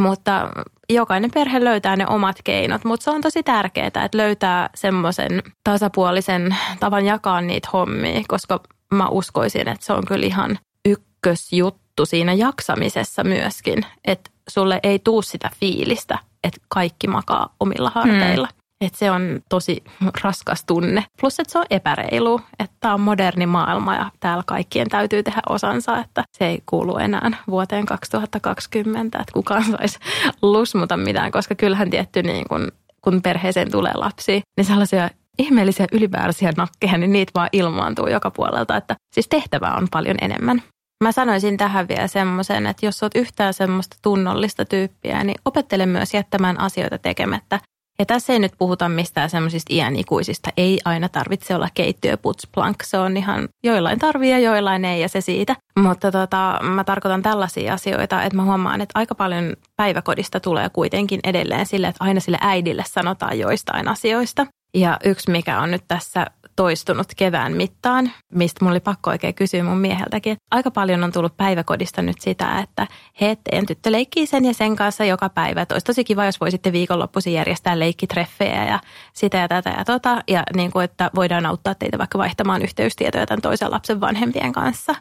Speaker 1: Mutta jokainen perhe löytää ne omat keinot, mutta se on tosi tärkeää, että löytää semmoisen tasapuolisen tavan jakaa niitä hommia, koska mä uskoisin, että se on kyllä ihan ykkösjuttu siinä jaksamisessa myöskin, että sulle ei tuu sitä fiilistä, että kaikki makaa omilla harteilla. Hmm. Että se on tosi raskas tunne. Plus, että se on epäreilu, että tämä on moderni maailma ja täällä kaikkien täytyy tehdä osansa, että se ei kuulu enää vuoteen 2020, että kukaan [laughs] saisi lusmuta mitään, koska kyllähän tietty niin kun, kun perheeseen tulee lapsi, niin sellaisia ihmeellisiä ylipääräisiä nakkeja, niin niitä vaan ilmaantuu joka puolelta, että siis tehtävää on paljon enemmän. Mä sanoisin tähän vielä semmoisen, että jos oot yhtään semmoista tunnollista tyyppiä, niin opettele myös jättämään asioita tekemättä. Ja tässä ei nyt puhuta mistään semmoisista iänikuisista. Ei aina tarvitse olla keittiö putsplank. Se on ihan, joillain tarvii ja joillain ei ja se siitä. Mutta tota, mä tarkoitan tällaisia asioita, että mä huomaan, että aika paljon päiväkodista tulee kuitenkin edelleen sille, että aina sille äidille sanotaan joistain asioista. Ja yksi, mikä on nyt tässä toistunut kevään mittaan, mistä mulla oli pakko oikein kysyä mun mieheltäkin. Aika paljon on tullut päiväkodista nyt sitä, että he, teidän tyttö leikkii sen ja sen kanssa joka päivä. Että olisi tosi kiva, jos voisitte viikonloppuisin järjestää leikkitreffejä ja sitä ja tätä ja tota. Ja niin kuin, että voidaan auttaa teitä vaikka vaihtamaan yhteystietoja tämän toisen lapsen vanhempien kanssa.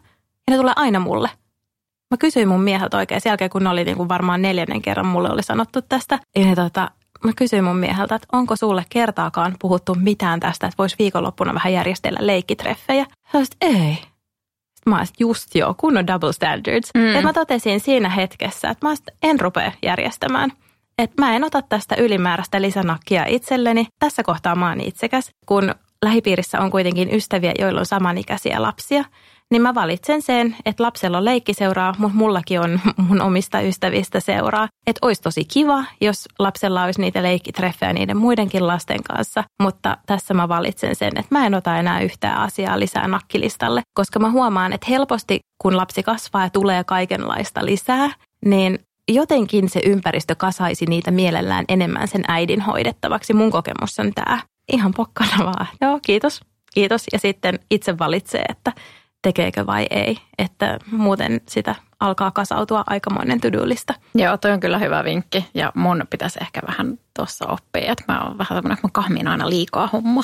Speaker 1: Ja ne tulee aina mulle. Mä kysyin mun mieheltä oikein sen jälkeen, kun ne oli niin kuin varmaan neljännen kerran mulle oli sanottu tästä. Ja ne tota, mä kysyin mun mieheltä, että onko sulle kertaakaan puhuttu mitään tästä, että voisi viikonloppuna vähän järjestellä leikkitreffejä. Hän ei. Sitten mä olisin, just joo, kunnon double standards. Mm. Ja mä totesin siinä hetkessä, että mä en rupea järjestämään. Että mä en ota tästä ylimääräistä lisänakkia itselleni. Tässä kohtaa mä oon itsekäs, kun lähipiirissä on kuitenkin ystäviä, joilla on samanikäisiä lapsia – niin mä valitsen sen, että lapsella on leikkiseuraa, mutta mullakin on [laughs] mun omista ystävistä seuraa. Että olisi tosi kiva, jos lapsella olisi niitä leikkitreffejä niiden muidenkin lasten kanssa, mutta tässä mä valitsen sen, että mä en ota enää yhtään asiaa lisää nakkilistalle, koska mä huomaan, että helposti kun lapsi kasvaa ja tulee kaikenlaista lisää, niin jotenkin se ympäristö kasaisi niitä mielellään enemmän sen äidin hoidettavaksi. Mun kokemus on tämä. Ihan pokkana vaan. Joo, kiitos. Kiitos. Ja sitten itse valitsee, että tekeekö vai ei. Että muuten sitä alkaa kasautua aikamoinen tydylistä.
Speaker 2: Joo, toi on kyllä hyvä vinkki ja mun pitäisi ehkä vähän tuossa oppia, että mä oon vähän tämmöinen, että mä kahmin aina liikaa homma.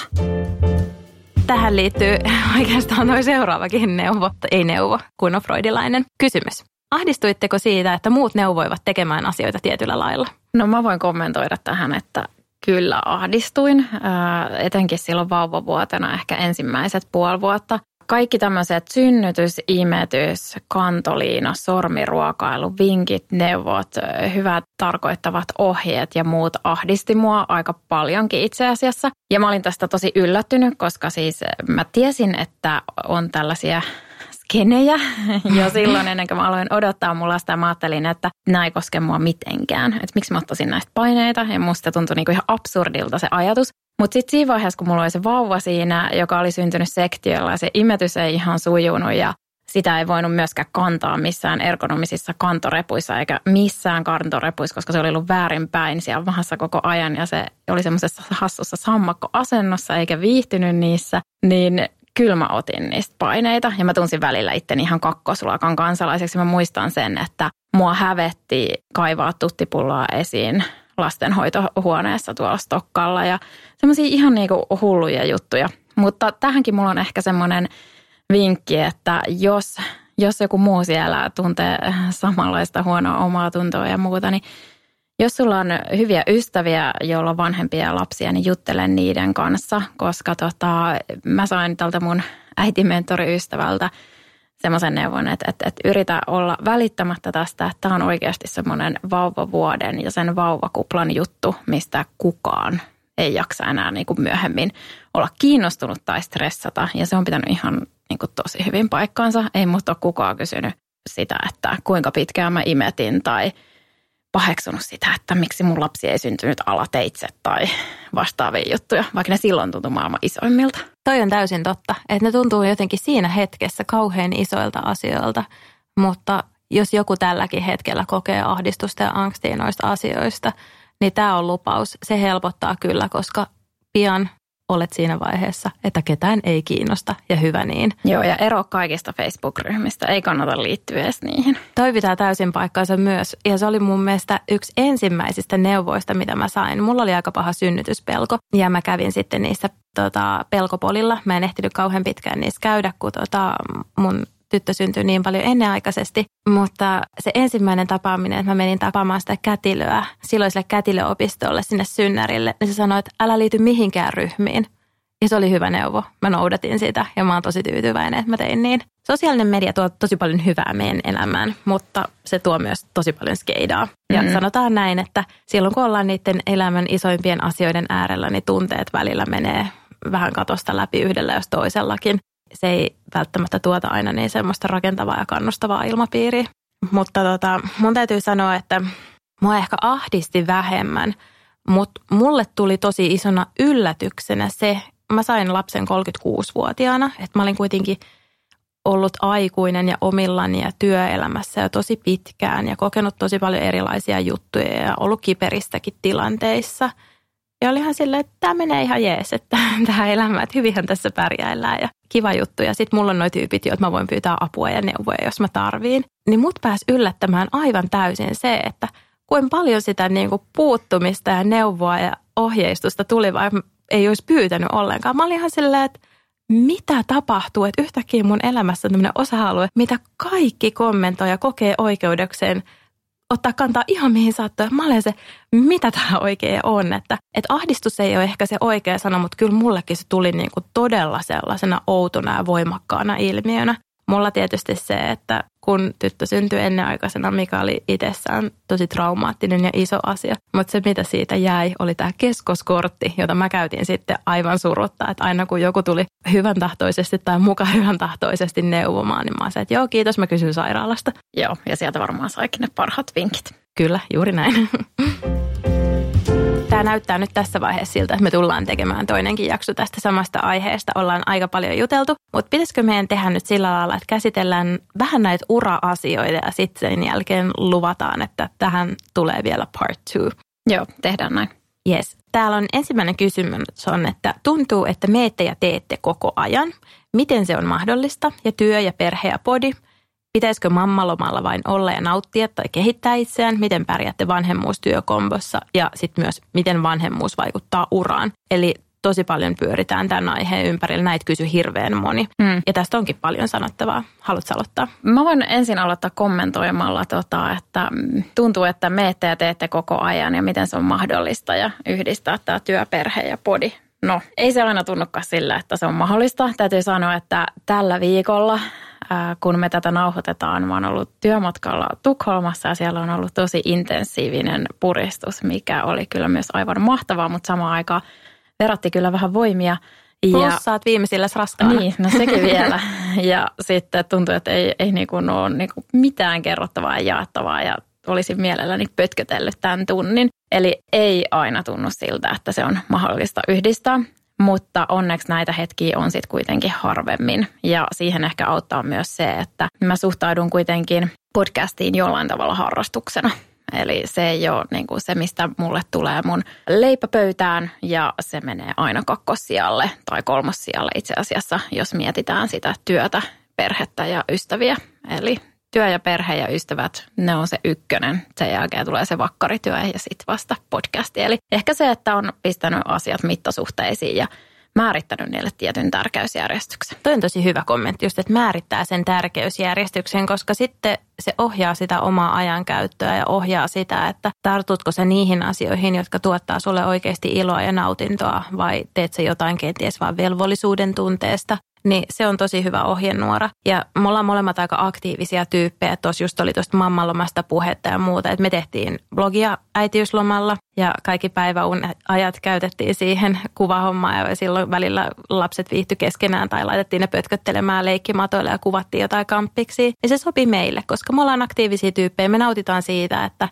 Speaker 1: Tähän liittyy [laughs] oikeastaan noin seuraavakin neuvo, ei neuvo, kuin on freudilainen kysymys. Ahdistuitteko siitä, että muut neuvoivat tekemään asioita tietyllä lailla?
Speaker 2: No mä voin kommentoida tähän, että kyllä ahdistuin, etenkin silloin vauvavuotena, ehkä ensimmäiset puoli vuotta kaikki tämmöiset synnytys, imetys, kantoliina, sormiruokailu, vinkit, neuvot, hyvät tarkoittavat ohjeet ja muut ahdisti mua aika paljonkin itse asiassa. Ja mä olin tästä tosi yllättynyt, koska siis mä tiesin, että on tällaisia skenejä [laughs] jo silloin ennen kuin mä aloin odottaa mulla sitä. Mä ajattelin, että nämä ei koske mua mitenkään. Että miksi mä ottaisin näistä paineita ja musta tuntui niinku ihan absurdilta se ajatus. Mutta sitten siinä vaiheessa, kun mulla oli se vauva siinä, joka oli syntynyt sektiolla ja se imetys ei ihan sujunut ja sitä ei voinut myöskään kantaa missään ergonomisissa kantorepuissa eikä missään kantorepuissa, koska se oli ollut väärinpäin siellä vahassa koko ajan ja se oli semmoisessa hassussa sammakkoasennossa eikä viihtynyt niissä, niin kyllä mä otin niistä paineita ja mä tunsin välillä itteni ihan kakkosluokan kansalaiseksi. Mä muistan sen, että mua hävetti kaivaa tuttipulloa esiin lastenhoitohuoneessa tuolla Stokkalla ja semmoisia ihan niinku hulluja juttuja. Mutta tähänkin mulla on ehkä semmoinen vinkki, että jos, jos joku muu siellä tuntee samanlaista huonoa omaa tuntoa ja muuta, niin jos sulla on hyviä ystäviä, joilla on vanhempia lapsia, niin juttele niiden kanssa, koska tota, mä sain tältä mun äitimentoriystävältä semmoisen neuvon, että, että, että yritä olla välittämättä tästä, että tämä on oikeasti semmoinen vauvavuoden ja sen vauvakuplan juttu, mistä kukaan ei jaksa enää niin kuin myöhemmin olla kiinnostunut tai stressata. Ja se on pitänyt ihan niin kuin tosi hyvin paikkaansa. Ei musta ole kukaan kysynyt sitä, että kuinka pitkään mä imetin tai – paheksunut sitä, että miksi mun lapsi ei syntynyt alateitse tai vastaavia juttuja, vaikka ne silloin tuntui maailman isoimmilta.
Speaker 1: Toi on täysin totta, että ne tuntuu jotenkin siinä hetkessä kauhean isoilta asioilta, mutta jos joku tälläkin hetkellä kokee ahdistusta ja angstia noista asioista, niin tämä on lupaus. Se helpottaa kyllä, koska pian olet siinä vaiheessa, että ketään ei kiinnosta ja hyvä niin.
Speaker 2: Joo, ja ero kaikista Facebook-ryhmistä. Ei kannata liittyä edes niihin.
Speaker 1: Toi pitää täysin paikkaansa myös. Ja se oli mun mielestä yksi ensimmäisistä neuvoista, mitä mä sain. Mulla oli aika paha synnytyspelko ja mä kävin sitten niissä tota, pelkopolilla. Mä en ehtinyt kauhean pitkään niissä käydä, kun tota, mun tyttö syntyi niin paljon ennenaikaisesti, mutta se ensimmäinen tapaaminen, että mä menin tapaamaan sitä kätilöä, silloiselle kätilöopistolle sinne synnärille, niin se sanoi, että älä liity mihinkään ryhmiin. Ja se oli hyvä neuvo. Mä noudatin sitä ja mä oon tosi tyytyväinen, että mä tein niin. Sosiaalinen media tuo tosi paljon hyvää meidän elämään, mutta se tuo myös tosi paljon skeidaa. Ja mm-hmm. sanotaan näin, että silloin kun ollaan niiden elämän isoimpien asioiden äärellä, niin tunteet välillä menee vähän katosta läpi yhdellä jos toisellakin se ei välttämättä tuota aina niin semmoista rakentavaa ja kannustavaa ilmapiiriä. Mutta tota, mun täytyy sanoa, että mua ehkä ahdisti vähemmän, mutta mulle tuli tosi isona yllätyksenä se, mä sain lapsen 36-vuotiaana, että mä olin kuitenkin ollut aikuinen ja omillani ja työelämässä jo tosi pitkään ja kokenut tosi paljon erilaisia juttuja ja ollut kiperistäkin tilanteissa – ja olihan silleen, että tämä menee ihan jees, että [laughs] tämä elämä, että hyvinhän tässä pärjäillään ja kiva juttu. Ja sitten mulla on noin tyypit, joita mä voin pyytää apua ja neuvoja, jos mä tarviin. Niin mut pääsi yllättämään aivan täysin se, että kuinka paljon sitä niin kuin puuttumista ja neuvoa ja ohjeistusta tuli, vai ei olisi pyytänyt ollenkaan. Mä olin ihan silleen, että mitä tapahtuu, että yhtäkkiä mun elämässä on tämmöinen osa-alue, mitä kaikki kommentoi ja kokee oikeudekseen ottaa kantaa ihan mihin saattaa. Mä olen se, mitä tämä oikein on. Että, että ahdistus ei ole ehkä se oikea sana, mutta kyllä mullekin se tuli niin kuin todella sellaisena outona ja voimakkaana ilmiönä. Mulla tietysti se, että kun tyttö syntyi ennenaikaisena, mikä oli itsessään tosi traumaattinen ja iso asia. Mutta se, mitä siitä jäi, oli tämä keskoskortti, jota mä käytin sitten aivan surutta. Että aina kun joku tuli hyvän tahtoisesti tai mukaan [laughs] hyvän tahtoisesti neuvomaan, niin mä sanoin, että joo, kiitos, mä kysyn sairaalasta.
Speaker 2: Joo, ja sieltä varmaan saikin ne parhaat vinkit.
Speaker 1: Kyllä, juuri näin. [laughs] Tämä näyttää nyt tässä vaiheessa siltä, että me tullaan tekemään toinenkin jakso tästä samasta aiheesta. Ollaan aika paljon juteltu, mutta pitäisikö meidän tehdä nyt sillä lailla, että käsitellään vähän näitä ura-asioita ja sitten sen jälkeen luvataan, että tähän tulee vielä part two.
Speaker 2: Joo, tehdään näin.
Speaker 1: Yes. Täällä on ensimmäinen kysymys on, että tuntuu, että meette ja teette koko ajan. Miten se on mahdollista? Ja työ ja perhe ja podi – Pitäisikö mammalomalla vain olla ja nauttia tai kehittää itseään? Miten pärjäätte vanhemmuustyökombossa? Ja sitten myös, miten vanhemmuus vaikuttaa uraan? Eli tosi paljon pyöritään tämän aiheen ympärillä. Näitä kysy hirveän moni. Mm. Ja tästä onkin paljon sanottavaa. Haluatko aloittaa?
Speaker 2: Mä voin ensin aloittaa kommentoimalla, tota, että tuntuu, että meette ja teette koko ajan ja miten se on mahdollista ja yhdistää tämä työ, perhe ja podi. No, ei se aina tunnukaan sillä, että se on mahdollista. Täytyy sanoa, että tällä viikolla kun me tätä nauhoitetaan, mä oon ollut työmatkalla Tukholmassa ja siellä on ollut tosi intensiivinen puristus, mikä oli kyllä myös aivan mahtavaa, mutta samaan aikaan veratti kyllä vähän voimia.
Speaker 1: Plus ja, sä oot viimeisillä raskaana.
Speaker 2: Niin, no sekin vielä. [laughs] Ja sitten tuntui, että ei, ei niinku ole niinku mitään kerrottavaa ja jaettavaa ja olisin mielelläni pötkötellyt tämän tunnin. Eli ei aina tunnu siltä, että se on mahdollista yhdistää. Mutta onneksi näitä hetkiä on sitten kuitenkin harvemmin. Ja siihen ehkä auttaa myös se, että mä suhtaudun kuitenkin podcastiin jollain tavalla harrastuksena. Eli se ei ole niin kuin se, mistä mulle tulee mun leipäpöytään ja se menee aina kakkossijalle tai kolmossijalle itse asiassa, jos mietitään sitä työtä, perhettä ja ystäviä. Eli työ ja perhe ja ystävät, ne on se ykkönen. Sen jälkeen tulee se vakkarityö ja sitten vasta podcasti. Eli ehkä se, että on pistänyt asiat mittasuhteisiin ja määrittänyt niille tietyn tärkeysjärjestyksen.
Speaker 1: Toi on tosi hyvä kommentti, just että määrittää sen tärkeysjärjestyksen, koska sitten se ohjaa sitä omaa ajankäyttöä ja ohjaa sitä, että tartutko se niihin asioihin, jotka tuottaa sulle oikeasti iloa ja nautintoa vai teet se jotain kenties vain velvollisuuden tunteesta niin se on tosi hyvä ohjenuora. Ja me ollaan molemmat aika aktiivisia tyyppejä. Tuossa just oli tuosta mammalomasta puhetta ja muuta. Että me tehtiin blogia äitiyslomalla ja kaikki päiväajat käytettiin siihen kuvahommaan. Ja silloin välillä lapset viihtyi keskenään tai laitettiin ne pötköttelemään leikkimatoille ja kuvattiin jotain kamppiksi. Ja se sopi meille, koska me ollaan aktiivisia tyyppejä. Me nautitaan siitä, että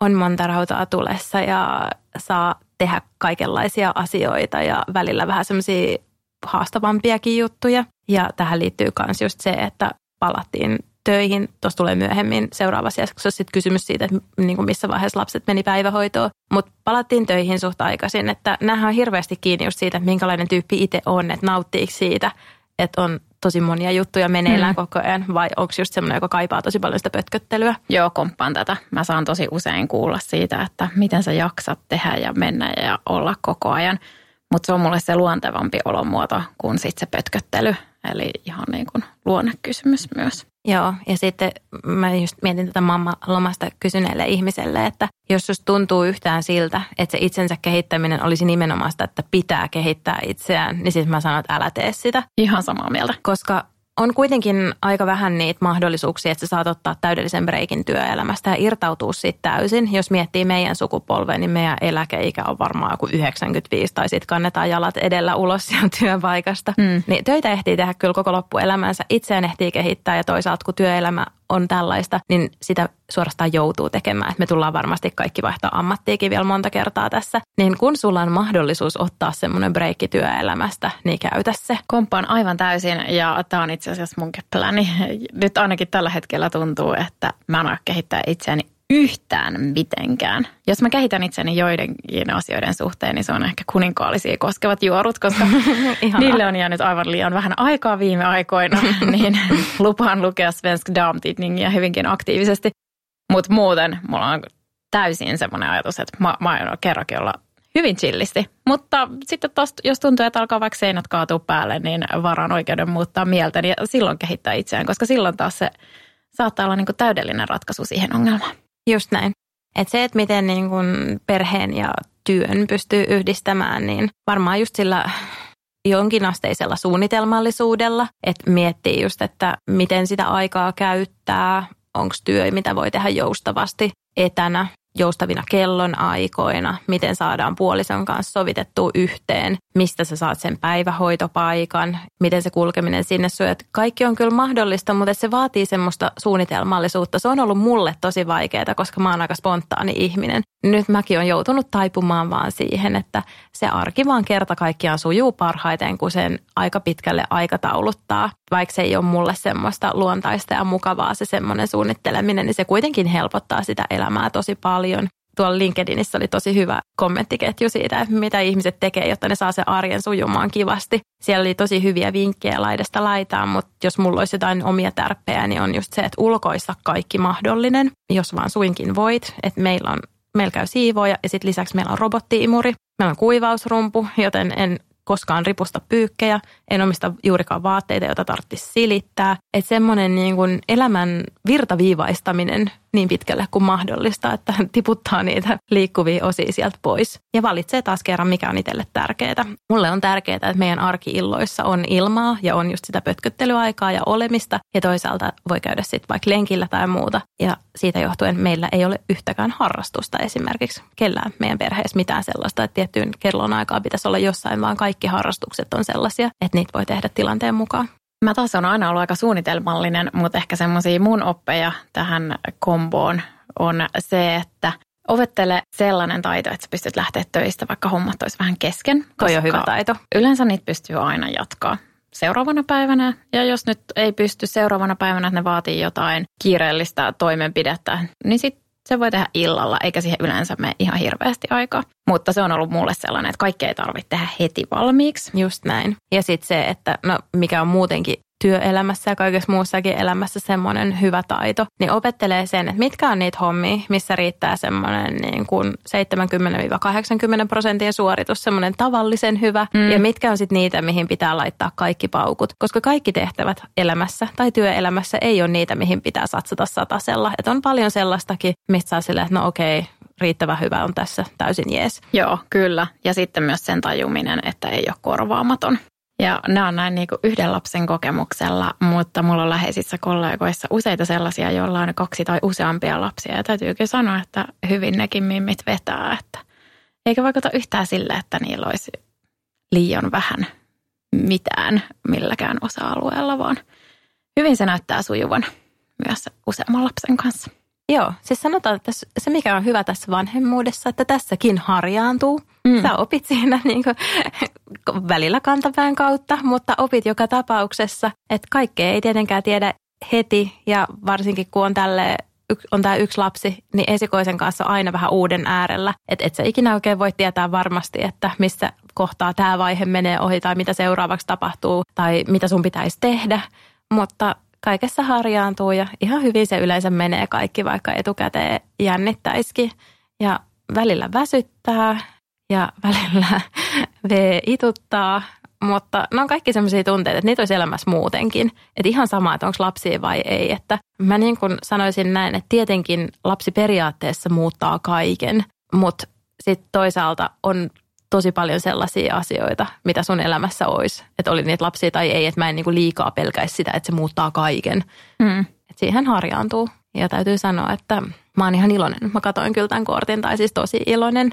Speaker 1: on monta rautaa tulessa ja saa tehdä kaikenlaisia asioita ja välillä vähän semmoisia haastavampiakin juttuja. Ja tähän liittyy myös just se, että palattiin töihin. Tuossa tulee myöhemmin seuraavassa jaksossa sitten kysymys siitä, että niin kuin missä vaiheessa lapset meni päivähoitoon. Mutta palattiin töihin suht aikaisin, että nämähän on hirveästi kiinni just siitä, että minkälainen tyyppi itse on, että nauttiiko siitä, että on tosi monia juttuja meneillään mm. koko ajan, vai onko just semmoinen, joka kaipaa tosi paljon sitä pötköttelyä?
Speaker 2: Joo, komppaan tätä. Mä saan tosi usein kuulla siitä, että miten sä jaksat tehdä ja mennä ja olla koko ajan – mutta se on mulle se luontevampi olomuoto kuin sitten se pötköttely. Eli ihan niin kuin luonnekysymys myös.
Speaker 1: Joo, ja sitten mä just mietin tätä mamma lomasta kysyneelle ihmiselle, että jos susta tuntuu yhtään siltä, että se itsensä kehittäminen olisi nimenomaan sitä, että pitää kehittää itseään, niin sitten mä sanon, että älä tee sitä.
Speaker 2: Ihan samaa mieltä.
Speaker 1: Koska on kuitenkin aika vähän niitä mahdollisuuksia, että sä saat ottaa täydellisen breikin työelämästä ja irtautua siitä täysin. Jos miettii meidän sukupolvea, niin meidän eläkeikä on varmaan joku 95 tai sitten kannetaan jalat edellä ulos sieltä [laughs] työpaikasta. Mm. Niin töitä ehtii tehdä kyllä koko loppuelämänsä. Itseään ehtii kehittää ja toisaalta kun työelämä on tällaista, niin sitä suorastaan joutuu tekemään. Että me tullaan varmasti kaikki vaihtaa ammattiikin vielä monta kertaa tässä. Niin kun sulla on mahdollisuus ottaa semmoinen breikki työelämästä, niin käytä se.
Speaker 2: Komppaan aivan täysin ja tämä on itse asiassa munkin pläni. Nyt ainakin tällä hetkellä tuntuu, että mä en kehittää itseäni yhtään mitenkään. Jos mä kehitän itseni joidenkin asioiden suhteen, niin se on ehkä kuninkaallisia koskevat juorut, koska [laughs] niille on jäänyt aivan liian vähän aikaa viime aikoina, [laughs] niin lupaan lukea Svensk Damtidningia hyvinkin aktiivisesti. Mutta muuten mulla on täysin semmoinen ajatus, että mä, mä aion kerrankin olla hyvin chillisti. Mutta sitten taas, jos tuntuu, että alkaa vaikka seinät kaatua päälle, niin varaan oikeuden muuttaa mieltä ja silloin kehittää itseään, koska silloin taas se saattaa olla niin kuin täydellinen ratkaisu siihen ongelmaan.
Speaker 1: Just näin. Et se, että miten niin kun perheen ja työn pystyy yhdistämään, niin varmaan just sillä jonkinasteisella suunnitelmallisuudella, että miettii just, että miten sitä aikaa käyttää, onko työ, mitä voi tehdä joustavasti etänä, joustavina kellonaikoina, miten saadaan puolison kanssa sovitettua yhteen, mistä sä saat sen päivähoitopaikan, miten se kulkeminen sinne että Kaikki on kyllä mahdollista, mutta se vaatii semmoista suunnitelmallisuutta. Se on ollut mulle tosi vaikeaa, koska mä oon aika spontaani ihminen. Nyt mäkin on joutunut taipumaan vaan siihen, että se arki vaan kerta kaikkiaan sujuu parhaiten, kun sen aika pitkälle aikatauluttaa. Vaikka se ei ole mulle semmoista luontaista ja mukavaa se semmoinen suunnitteleminen, niin se kuitenkin helpottaa sitä elämää tosi paljon tuolla LinkedInissä oli tosi hyvä kommenttiketju siitä, että mitä ihmiset tekee, jotta ne saa sen arjen sujumaan kivasti. Siellä oli tosi hyviä vinkkejä laidasta laitaan, mutta jos mulla olisi jotain omia tärppejä, niin on just se, että ulkoista kaikki mahdollinen, jos vaan suinkin voit. Että meillä on meillä käy siivoja ja sitten lisäksi meillä on robottiimuri, meillä on kuivausrumpu, joten en koskaan ripusta pyykkejä, en omista juurikaan vaatteita, joita tarvitsisi silittää. Että semmoinen niin elämän virtaviivaistaminen niin pitkälle kuin mahdollista, että tiputtaa niitä liikkuvia osia sieltä pois. Ja valitsee taas kerran, mikä on itselle tärkeää. Mulle on tärkeää, että meidän arkiilloissa on ilmaa ja on just sitä pötköttelyaikaa ja olemista. Ja toisaalta voi käydä sitten vaikka lenkillä tai muuta. Ja siitä johtuen meillä ei ole yhtäkään harrastusta esimerkiksi kellään meidän perheessä mitään sellaista, että tiettyyn kellon aikaa pitäisi olla jossain, vaan kaikki harrastukset on sellaisia, että niitä voi tehdä tilanteen mukaan.
Speaker 2: Mä taas on aina ollut aika suunnitelmallinen, mutta ehkä semmoisia mun oppeja tähän komboon on se, että ovettele sellainen taito, että sä pystyt lähteä töistä, vaikka hommat olisi vähän kesken.
Speaker 1: Toi on hyvä taito.
Speaker 2: Yleensä niitä pystyy aina jatkaa seuraavana päivänä. Ja jos nyt ei pysty seuraavana päivänä, että ne vaatii jotain kiireellistä toimenpidettä, niin sitten se voi tehdä illalla, eikä siihen yleensä mene ihan hirveästi aikaa. Mutta se on ollut mulle sellainen, että kaikkea ei tarvitse tehdä heti valmiiksi.
Speaker 1: Just näin. Ja sitten se, että no, mikä on muutenkin työelämässä ja kaikessa muussakin elämässä semmoinen hyvä taito, niin opettelee sen, että mitkä on niitä hommia, missä riittää semmoinen niin kuin 70-80 prosentin suoritus, semmoinen tavallisen hyvä, mm. ja mitkä on sitten niitä, mihin pitää laittaa kaikki paukut. Koska kaikki tehtävät elämässä tai työelämässä ei ole niitä, mihin pitää satsata satasella. Että on paljon sellaistakin, mistä saa silleen, että no okei, riittävän hyvä on tässä täysin jees.
Speaker 2: Joo, kyllä. Ja sitten myös sen tajuminen, että ei ole korvaamaton. Ja nämä on näin niin kuin yhden lapsen kokemuksella, mutta mulla on läheisissä kollegoissa useita sellaisia, joilla on kaksi tai useampia lapsia. Ja täytyykin sanoa, että hyvin nekin mimmit vetää, että eikä vaikuta yhtään sille, että niillä olisi liian vähän mitään milläkään osa-alueella, vaan hyvin se näyttää sujuvan myös useamman lapsen kanssa.
Speaker 1: Joo, siis sanotaan, että se mikä on hyvä tässä vanhemmuudessa, että tässäkin harjaantuu. Mm. Sä opit siinä [laughs] niin kuin, välillä kantapään kautta, mutta opit joka tapauksessa, että kaikkea ei tietenkään tiedä heti ja varsinkin kun on tälle on tämä yksi lapsi, niin esikoisen kanssa aina vähän uuden äärellä. Että et sä ikinä oikein voi tietää varmasti, että missä kohtaa tämä vaihe menee ohi tai mitä seuraavaksi tapahtuu tai mitä sun pitäisi tehdä. Mutta kaikessa harjaantuu ja ihan hyvin se yleensä menee kaikki, vaikka etukäteen jännittäisikin. Ja välillä väsyttää ja välillä [laughs] V ituttaa, mutta ne on kaikki sellaisia tunteita, että niitä olisi elämässä muutenkin. Että ihan sama, että onko lapsia vai ei. Että mä niin kuin sanoisin näin, että tietenkin lapsi periaatteessa muuttaa kaiken, mutta sitten toisaalta on tosi paljon sellaisia asioita, mitä sun elämässä olisi. Että oli niitä lapsia tai ei, että mä en niinku liikaa pelkäisi sitä, että se muuttaa kaiken. Mm. Et siihen harjaantuu. Ja täytyy sanoa, että mä oon ihan iloinen. Mä katoin kyllä tämän kortin, tai siis tosi iloinen.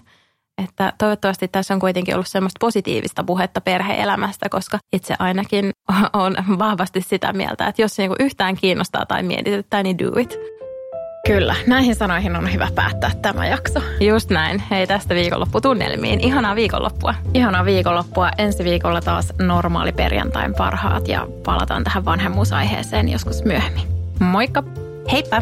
Speaker 1: Että toivottavasti tässä on kuitenkin ollut semmoista positiivista puhetta perheelämästä, koska itse ainakin [laughs] on vahvasti sitä mieltä, että jos se niinku yhtään kiinnostaa tai mietityttää, niin do it.
Speaker 2: Kyllä, näihin sanoihin on hyvä päättää tämä jakso.
Speaker 1: Just näin. Hei tästä viikonlopputunnelmiin. Ihanaa viikonloppua.
Speaker 2: Ihanaa viikonloppua. Ensi viikolla taas normaali perjantain parhaat ja palataan tähän vanhemmuusaiheeseen joskus myöhemmin. Moikka!
Speaker 1: Heippa!